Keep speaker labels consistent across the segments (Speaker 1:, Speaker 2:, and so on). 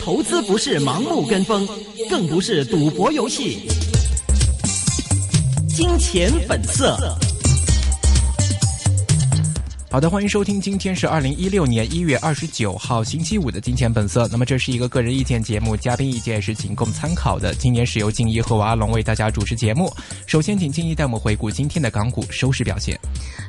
Speaker 1: 投资不是盲目跟风，更不是赌博游戏。金钱本色。
Speaker 2: 好的，欢迎收听，今天是二零一六年一月二十九号星期五的《金钱本色》。那么这是一个个人意见节目，嘉宾意见是仅供参考的。今年是由静怡和我阿龙为大家主持节目。首先，请静怡带我们回顾今天的港股收市表现。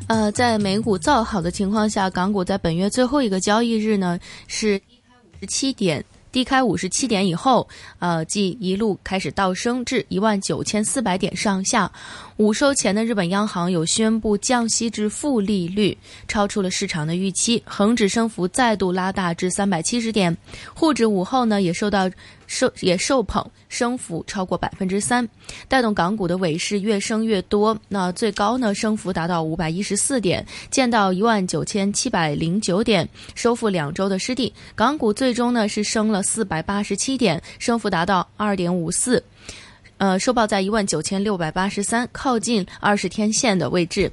Speaker 3: 呃，在美股造好的情况下，港股在本月最后一个交易日呢是低开五十七点。低开五十七点以后，呃，即一路开始倒升至一万九千四百点上下。午收前的日本央行有宣布降息至负利率，超出了市场的预期，恒指升幅再度拉大至三百七十点，沪指午后呢也受到受也受捧，升幅超过百分之三，带动港股的尾市越升越多。那最高呢升幅达到五百一十四点，见到一万九千七百零九点，收复两周的失地。港股最终呢是升了四百八十七点，升幅达到二点五四。呃，收报在一万九千六百八十三，靠近二十天线的位置，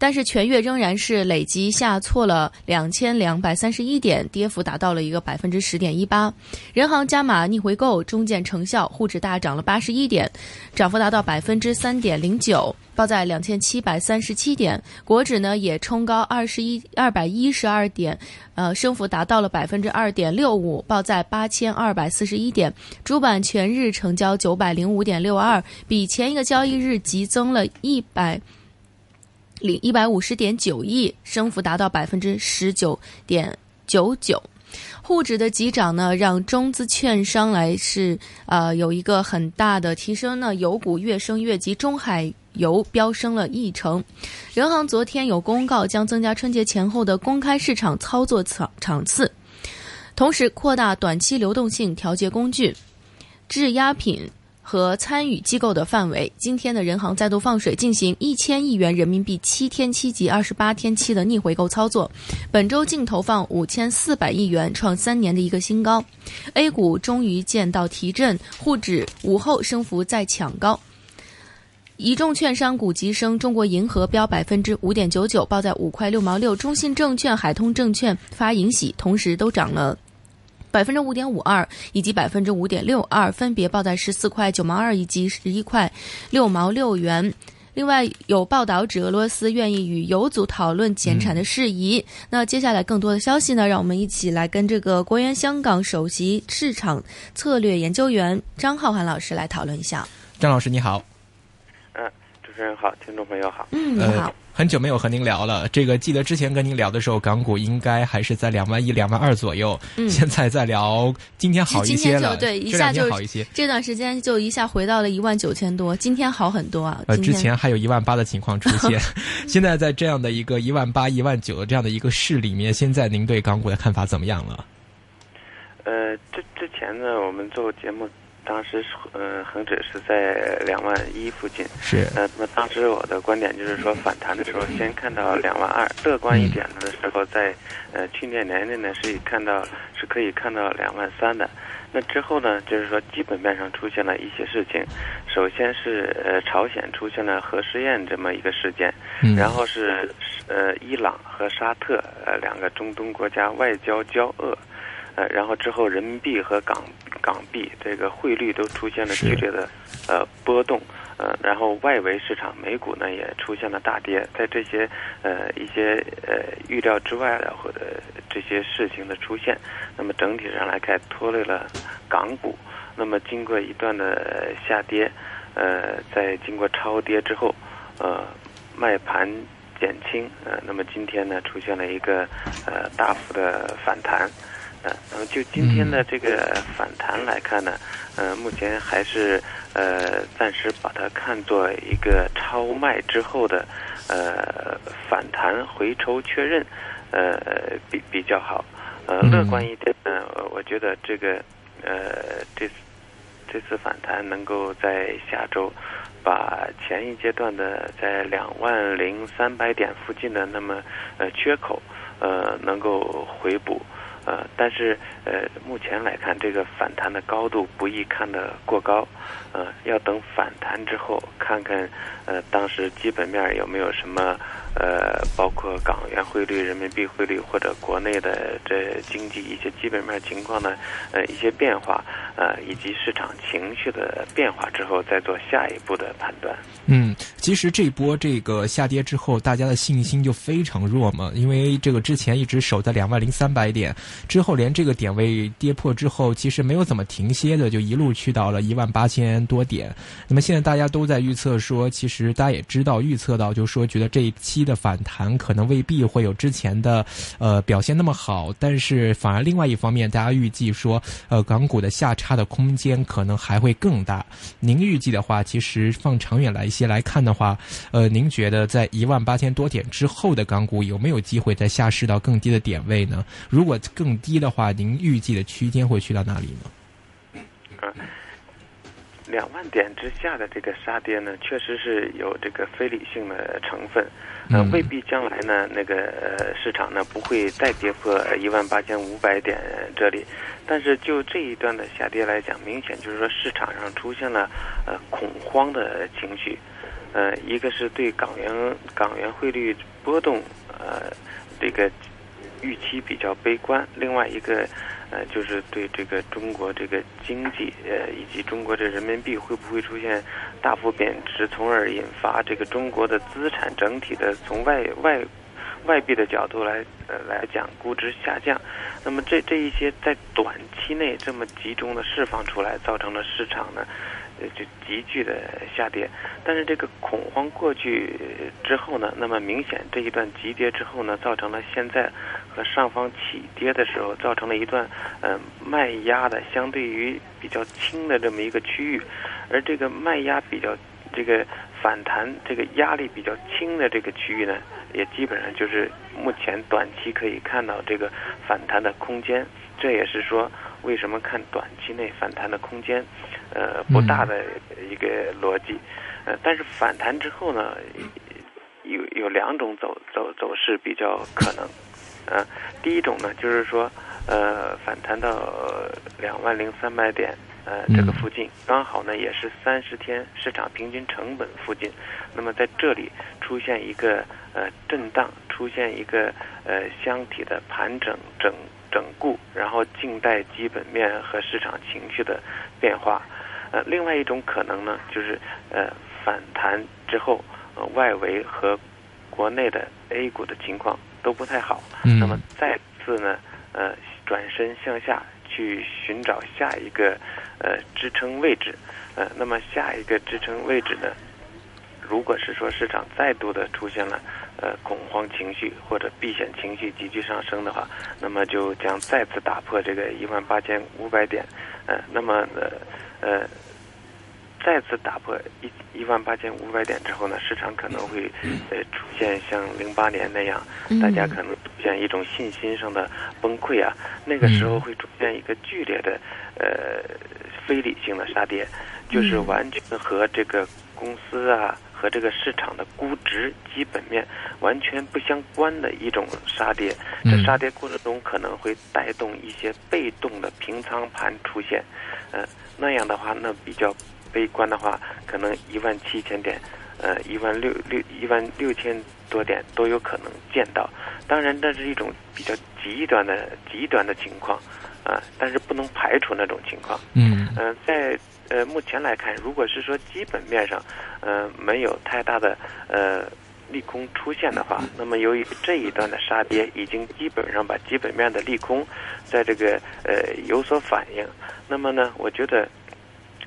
Speaker 3: 但是全月仍然是累计下挫了两千两百三十一点，跌幅达到了一个百分之十点一八。人行加码逆回购中见成效，沪指大涨了八十一点，涨幅达到百分之三点零九。报在两千七百三十七点，国指呢也冲高二十一二百一十二点，呃，升幅达到了百分之二点六五，报在八千二百四十一点。主板全日成交九百零五点六二，比前一个交易日急增了一百零一百五十点九亿，升幅达到百分之十九点九九。沪指的急涨呢，让中资券商来是呃有一个很大的提升呢，油股越升越急，中海。油飙升了一成，人行昨天有公告，将增加春节前后的公开市场操作场场次，同时扩大短期流动性调节工具、质押品和参与机构的范围。今天的人行再度放水，进行一千亿元人民币七天期及二十八天期的逆回购操作。本周净投放五千四百亿元，创三年的一个新高。A 股终于见到提振，沪指午后升幅再抢高。一众券商股急升，中国银河飙百分之五点九九，报在五块六毛六；中信证券、海通证券发盈喜，同时都涨了百分之五点五二以及百分之五点六二，分别报在十四块九毛二以及十一块六毛六元。另外有报道指俄罗斯愿意与油组讨论减产的事宜。那接下来更多的消息呢？让我们一起来跟这个国元香港首席市场策略研究员张浩涵老师来讨论一下。
Speaker 2: 张老师你好。
Speaker 4: 主持人好，听众朋友好。
Speaker 3: 嗯，你好。
Speaker 2: 很久没有和您聊了。这个记得之前跟您聊的时候，港股应该还是在两万一、两万二左右。嗯。现在在聊，今天好一些了。
Speaker 3: 对，一下就
Speaker 2: 好一些。
Speaker 3: 这段时间就一下回到了一万九千多，今天好很多啊。
Speaker 2: 呃，之前还有一万八的情况出现，现在在这样的一个一万八、一万九的这样的一个市里面，现在您对港股的看法怎么样了？
Speaker 4: 呃，之之前呢，我们做节目。当时是呃，恒指是在两万一附近，
Speaker 2: 是
Speaker 4: 呃，那么当时我的观点就是说，反弹的时候先看到两万二，乐观一点的时候，在呃去年年内呢是看到是可以看到两万三的。那之后呢，就是说基本面上出现了一些事情，首先是呃朝鲜出现了核试验这么一个事件，嗯然后是呃伊朗和沙特呃两个中东国家外交交恶。呃，然后之后人民币和港港币这个汇率都出现了剧烈的呃波动，呃，然后外围市场美股呢也出现了大跌，在这些呃一些呃预料之外的或者这些事情的出现，那么整体上来看拖累了港股，那么经过一段的下跌，呃，在经过超跌之后，呃，卖盘减轻，呃，那么今天呢出现了一个呃大幅的反弹。呃，那么就今天的这个反弹来看呢，呃，目前还是呃暂时把它看作一个超卖之后的呃反弹回抽确认，呃比比较好。呃，乐观一点呢，我觉得这个呃这次这次反弹能够在下周把前一阶段的在两万零三百点附近的那么呃缺口呃能够回补。呃，但是呃，目前来看，这个反弹的高度不宜看得过高，呃，要等反弹之后，看看呃当时基本面有没有什么呃，包括港元汇率、人民币汇率或者国内的这经济一些基本面情况的呃一些变化，呃，以及市场情绪的变化之后，再做下一步的判断。
Speaker 2: 嗯，其实这波这个下跌之后，大家的信心就非常弱嘛，因为这个之前一直守在两万零三百点。之后连这个点位跌破之后，其实没有怎么停歇的，就一路去到了一万八千多点。那么现在大家都在预测说，其实大家也知道预测到，就是说觉得这一期的反弹可能未必会有之前的呃表现那么好，但是反而另外一方面，大家预计说，呃港股的下差的空间可能还会更大。您预计的话，其实放长远来一些来看的话，呃，您觉得在一万八千多点之后的港股有没有机会再下市到更低的点位呢？如果更低的话，您预计的区间会去到哪里呢？
Speaker 4: 嗯，两万点之下的这个杀跌呢，确实是有这个非理性的成分，呃，未必将来呢那个呃市场呢不会再跌破一万八千五百点这里，但是就这一段的下跌来讲，明显就是说市场上出现了呃恐慌的情绪，呃，一个是对港元港元汇率波动呃这个。预期比较悲观，另外一个，呃，就是对这个中国这个经济，呃，以及中国这人民币会不会出现大幅贬值，从而引发这个中国的资产整体的从外外外币的角度来呃来讲估值下降。那么这这一些在短期内这么集中的释放出来，造成了市场呢。就急剧的下跌，但是这个恐慌过去之后呢，那么明显这一段急跌之后呢，造成了现在和上方起跌的时候，造成了一段呃卖压的相对于比较轻的这么一个区域，而这个卖压比较这个反弹这个压力比较轻的这个区域呢，也基本上就是目前短期可以看到这个反弹的空间，这也是说为什么看短期内反弹的空间。呃，不大的一个逻辑，呃，但是反弹之后呢，有有两种走走走势比较可能，呃，第一种呢就是说，呃，反弹到两万零三百点，呃，这个附近刚好呢也是三十天市场平均成本附近，那么在这里出现一个呃震荡，出现一个呃箱体的盘整整整固，然后静待基本面和市场情绪的变化。呃，另外一种可能呢，就是呃反弹之后，呃外围和国内的 A 股的情况都不太好，那么再次呢，呃转身向下去寻找下一个呃支撑位置，呃，那么下一个支撑位置呢，如果是说市场再度的出现了呃恐慌情绪或者避险情绪急剧上升的话，那么就将再次打破这个一万八千五百点，呃，那么呃。呃，再次打破一一万八千五百点之后呢，市场可能会呃出现像零八年那样，大家可能出现一种信心上的崩溃啊。那个时候会出现一个剧烈的呃非理性的杀跌，就是完全和这个公司啊和这个市场的估值基本面完全不相关的一种杀跌。这杀跌过程中可能会带动一些被动的平仓盘出现，呃。那样的话，那比较悲观的话，可能一万七千点，呃，一万六六一万六千多点都有可能见到。当然，这是一种比较极端的极端的情况，啊，但是不能排除那种情况。
Speaker 2: 嗯。
Speaker 4: 呃，在呃目前来看，如果是说基本面上，呃，没有太大的呃利空出现的话，那么由于这一段的杀跌已经基本上把基本面的利空在这个呃有所反应。那么呢，我觉得，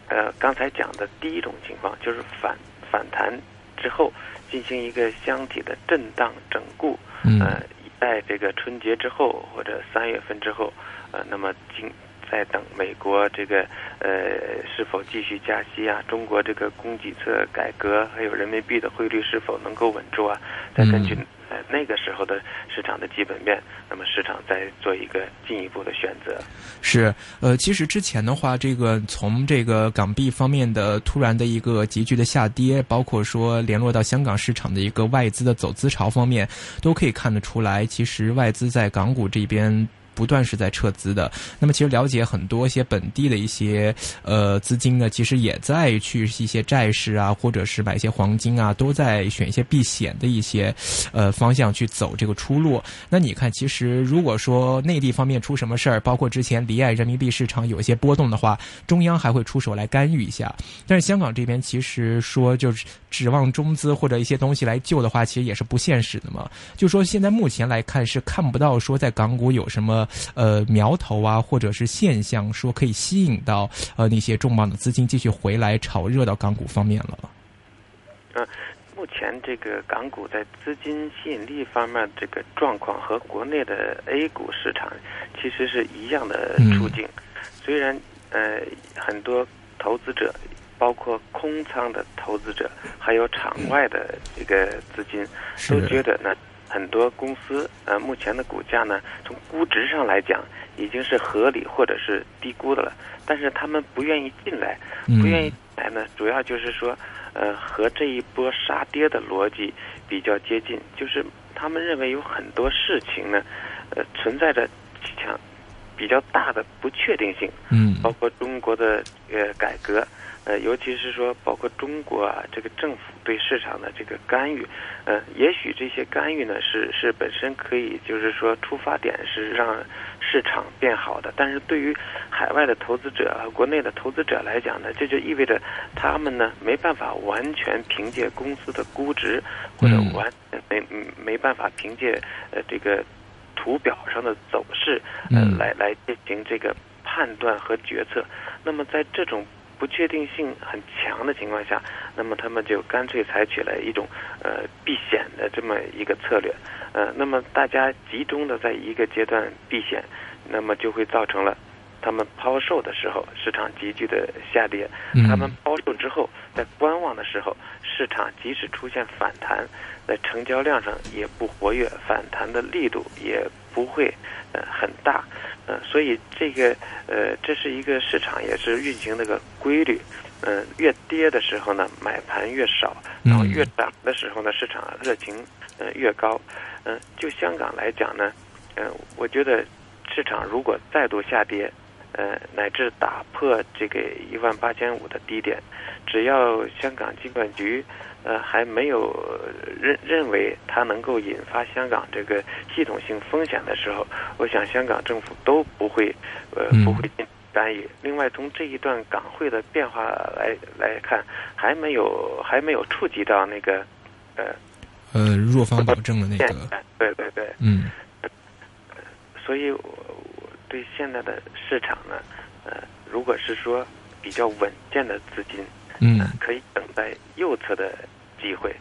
Speaker 4: 呃，刚才讲的第一种情况就是反反弹之后进行一个箱体的震荡整固，呃，在这个春节之后或者三月份之后，呃，那么今在等美国这个呃是否继续加息啊，中国这个供给侧改革，还有人民币的汇率是否能够稳住啊，再根据呃。那个时候的市场的基本面，那么市场再做一个进一步的选择。
Speaker 2: 是，呃，其实之前的话，这个从这个港币方面的突然的一个急剧的下跌，包括说联络到香港市场的一个外资的走资潮方面，都可以看得出来，其实外资在港股这边。不断是在撤资的。那么其实了解很多一些本地的一些呃资金呢，其实也在去一些债市啊，或者是买一些黄金啊，都在选一些避险的一些呃方向去走这个出路。那你看，其实如果说内地方面出什么事儿，包括之前离岸人民币市场有一些波动的话，中央还会出手来干预一下。但是香港这边其实说就是指望中资或者一些东西来救的话，其实也是不现实的嘛。就说现在目前来看是看不到说在港股有什么呃苗头啊，或者是现象说可以吸引到呃那些重磅的资金继续回来炒热到港股方面了。
Speaker 4: 嗯，目前这个港股在资金吸引力方面这个状况和国内的 A 股市场其实是一样的处境。虽然呃很多投资者，包括空仓的投资者，还有场外的这个资金，都觉得呢，很多公司呃目前的股价呢，从估值上来讲已经是合理或者是低估的了，但是他们不愿意进来，不愿意来呢，主要就是说。呃，和这一波杀跌的逻辑比较接近，就是他们认为有很多事情呢，呃，存在着强比较大的不确定性，
Speaker 2: 嗯，
Speaker 4: 包括中国的呃改革。呃，尤其是说，包括中国啊，这个政府对市场的这个干预，呃，也许这些干预呢，是是本身可以，就是说出发点是让市场变好的，但是对于海外的投资者和国内的投资者来讲呢，这就意味着他们呢没办法完全凭借公司的估值，或者完没没办法凭借呃这个图表上的走势，呃来来进行这个判断和决策。那么在这种不确定性很强的情况下，那么他们就干脆采取了一种呃避险的这么一个策略，呃，那么大家集中的在一个阶段避险，那么就会造成了他们抛售的时候市场急剧的下跌，他们抛售之后在观望的时候，市场即使出现反弹，在成交量上也不活跃，反弹的力度也不会呃很大。呃，所以这个呃，这是一个市场也是运行那个规律，嗯，越跌的时候呢，买盘越少，然后越涨的时候呢，市场热情呃越高，嗯，就香港来讲呢，嗯，我觉得市场如果再度下跌，呃，乃至打破这个一万八千五的低点，只要香港金管局。呃，还没有认认为它能够引发香港这个系统性风险的时候，我想香港政府都不会呃不会进干预。另外，从这一段港汇的变化来来看，还没有还没有触及到那个呃
Speaker 2: 呃弱方保证的那个，
Speaker 4: 对对对，
Speaker 2: 嗯，
Speaker 4: 所以对现在的市场呢，呃，如果是说比较稳健的资金，
Speaker 2: 嗯，
Speaker 4: 可以等待右侧的。机会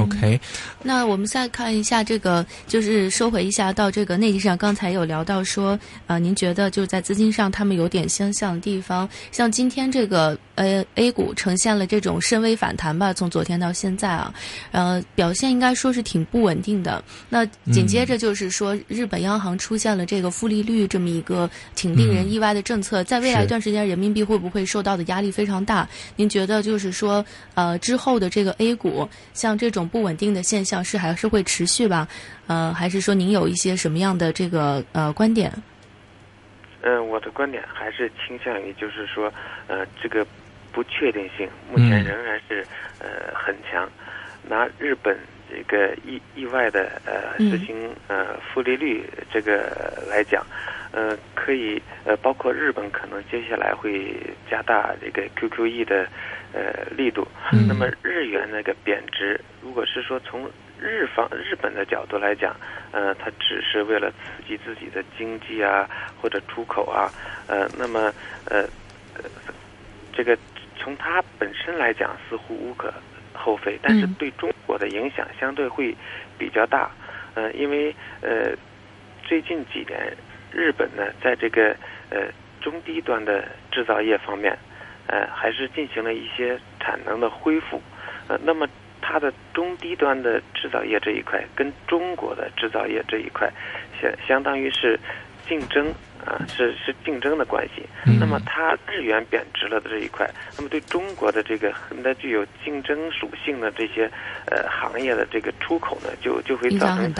Speaker 2: ，OK。
Speaker 3: 那我们再看一下这个，就是收回一下到这个内地市场，刚才有聊到说，呃，您觉得就是在资金上他们有点相像的地方，像今天这个。呃，A 股呈现了这种深 V 反弹吧，从昨天到现在啊，呃，表现应该说是挺不稳定的。那紧接着就是说，日本央行出现了这个负利率这么一个挺令人意外的政策，在未来一段时间，人民币会不会受到的压力非常大？您觉得就是说，呃，之后的这个 A 股像这种不稳定的现象是还是会持续吧？呃，还是说您有一些什么样的这个呃观点？
Speaker 4: 嗯，我的观点还是倾向于就是说，呃，这个。不确定性目前仍然是呃很强。拿日本这个意意外的呃实行呃负利率这个来讲，呃可以呃包括日本可能接下来会加大这个 QQE 的呃力度。那么日元那个贬值，如果是说从日方日本的角度来讲，呃它只是为了刺激自己的经济啊或者出口啊，呃那么呃这个。从它本身来讲，似乎无可厚非，但是对中国的影响相对会比较大。呃，因为呃，最近几年，日本呢，在这个呃中低端的制造业方面，呃，还是进行了一些产能的恢复。呃，那么它的中低端的制造业这一块，跟中国的制造业这一块，相相当于是竞争。啊，是是竞争的关系。那么它日元贬值了的这一块，那么对中国的这个很多具有竞争属性的这些呃行业的这个出口呢，就就会造成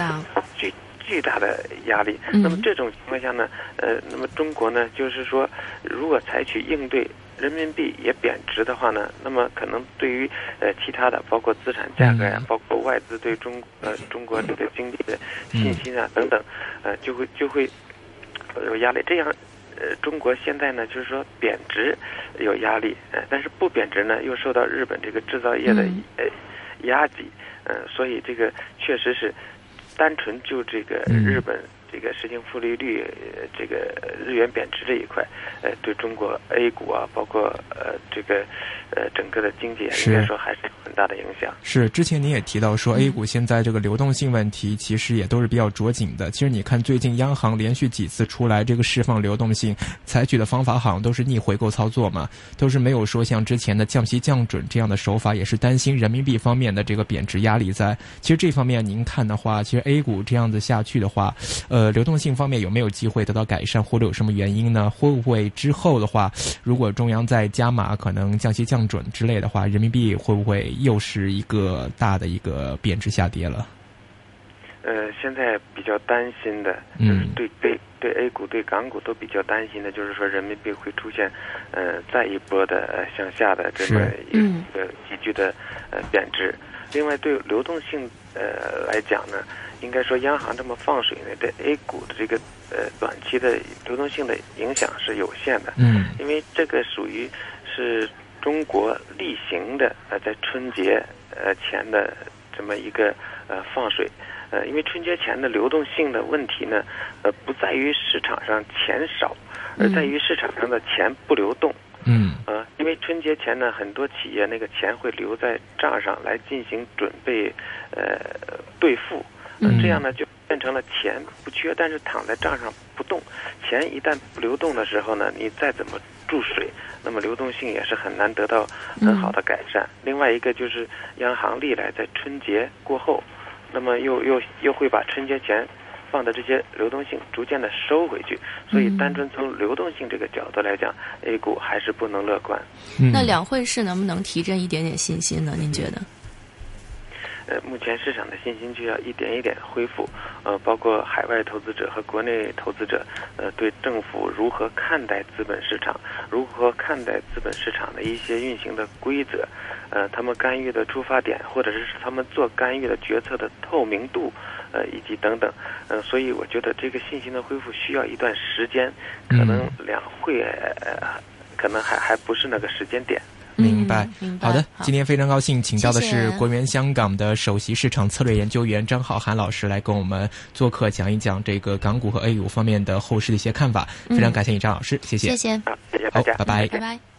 Speaker 4: 巨巨大的压力。
Speaker 3: 嗯
Speaker 4: 那么这种情况下呢，呃，那么中国呢，就是说，如果采取应对人民币也贬值的话呢，那么可能对于呃其他的，包括资产价格呀、
Speaker 2: 嗯
Speaker 4: 包括外资对中呃中国这个经济的信心啊、等等，呃，就会就会有压力。这样，呃，中国现在呢，就是说贬值有压力，呃，但是不贬值呢，又受到日本这个制造业的、
Speaker 3: 嗯
Speaker 4: 呃压挤，呃，所以这个确实是单纯就这个
Speaker 2: 嗯
Speaker 4: 日本这个实行负利率，呃这个日元贬值这一块，呃，对中国 A 股啊，包括呃这个呃整个的经济啊，
Speaker 2: 是
Speaker 4: 应该说还是有很大的影响。
Speaker 2: 是，之前您也提到说，A 股现在这个流动性问题其实也都是比较着紧的。其实你看，最近央行连续几次出来这个释放流动性，采取的方法好像都是逆回购操作嘛，都是没有说像之前的降息降准这样的手法，也是担心人民币方面的这个贬值压力在。其实这方面您看的话，其实 A 股这样子下去的话，呃，流动性方面有没有机会得到改善，或者有什么原因呢？会不会之后的话，如果中央再加码，可能降息降准之类的话，人民币会不会又是一个大的一个贬值下跌了？
Speaker 4: 呃，现在比较担心的，就是
Speaker 2: 嗯
Speaker 4: 对对对 A 股、对港股都比较担心的，就是说人民币会出现呃再一波的呃向下的这么一
Speaker 3: 嗯
Speaker 4: 个急剧的呃贬值。另外，对流动性呃来讲呢，应该说央行这么放水呢，对 A 股的这个呃短期的流动性的影响是有限的。
Speaker 2: 嗯。
Speaker 4: 因为这个属于是中国例行的呃，在春节呃前的这么一个呃放水，呃，因为春节前的流动性的问题呢，呃，不在于市场上钱少，而在于市场上的钱不流动。
Speaker 2: 嗯。
Speaker 4: 呃，因为春节前呢，很多企业那个钱会留在账上来进行准备，呃，兑付，呃
Speaker 2: 嗯
Speaker 4: 这样呢就变成了钱不缺，但是躺在账上不动。钱一旦不流动的时候呢，你再怎么注水，那么流动性也是很难得到很好的改善。另外一个就是央行历来在春节过后，那么又又又会把春节前放的这些流动性逐渐的收回去，所以
Speaker 3: 嗯
Speaker 4: 单纯从流动性这个角度来讲，A 股还是不能乐观。
Speaker 2: 嗯，
Speaker 3: 那两会是能不能提振一点点信心呢？您觉得？
Speaker 4: 呃，目前市场的信心就要一点一点恢复，呃，包括海外投资者和国内投资者，呃，对政府如何看待资本市场，如何看待资本市场的一些运行的规则，呃，他们干预的出发点，或者是他们做干预的决策的透明度，呃，以及等等，呃，所以我觉得这个信心的恢复需要一段时间，可能两会，呃，可能还还不是那个时间点。
Speaker 2: 明白
Speaker 3: 嗯明白。
Speaker 2: 好的，今天非常高兴请到的是国元香港的首席市场策略研究员张浩涵老师来跟我们做客，讲一讲这个港股和 A 股方面的后市的一些看法。非常感谢你，张老师，谢谢。
Speaker 3: 谢谢，
Speaker 4: 啊，谢谢大
Speaker 2: 好，
Speaker 4: 家，
Speaker 2: 拜拜
Speaker 3: 拜拜。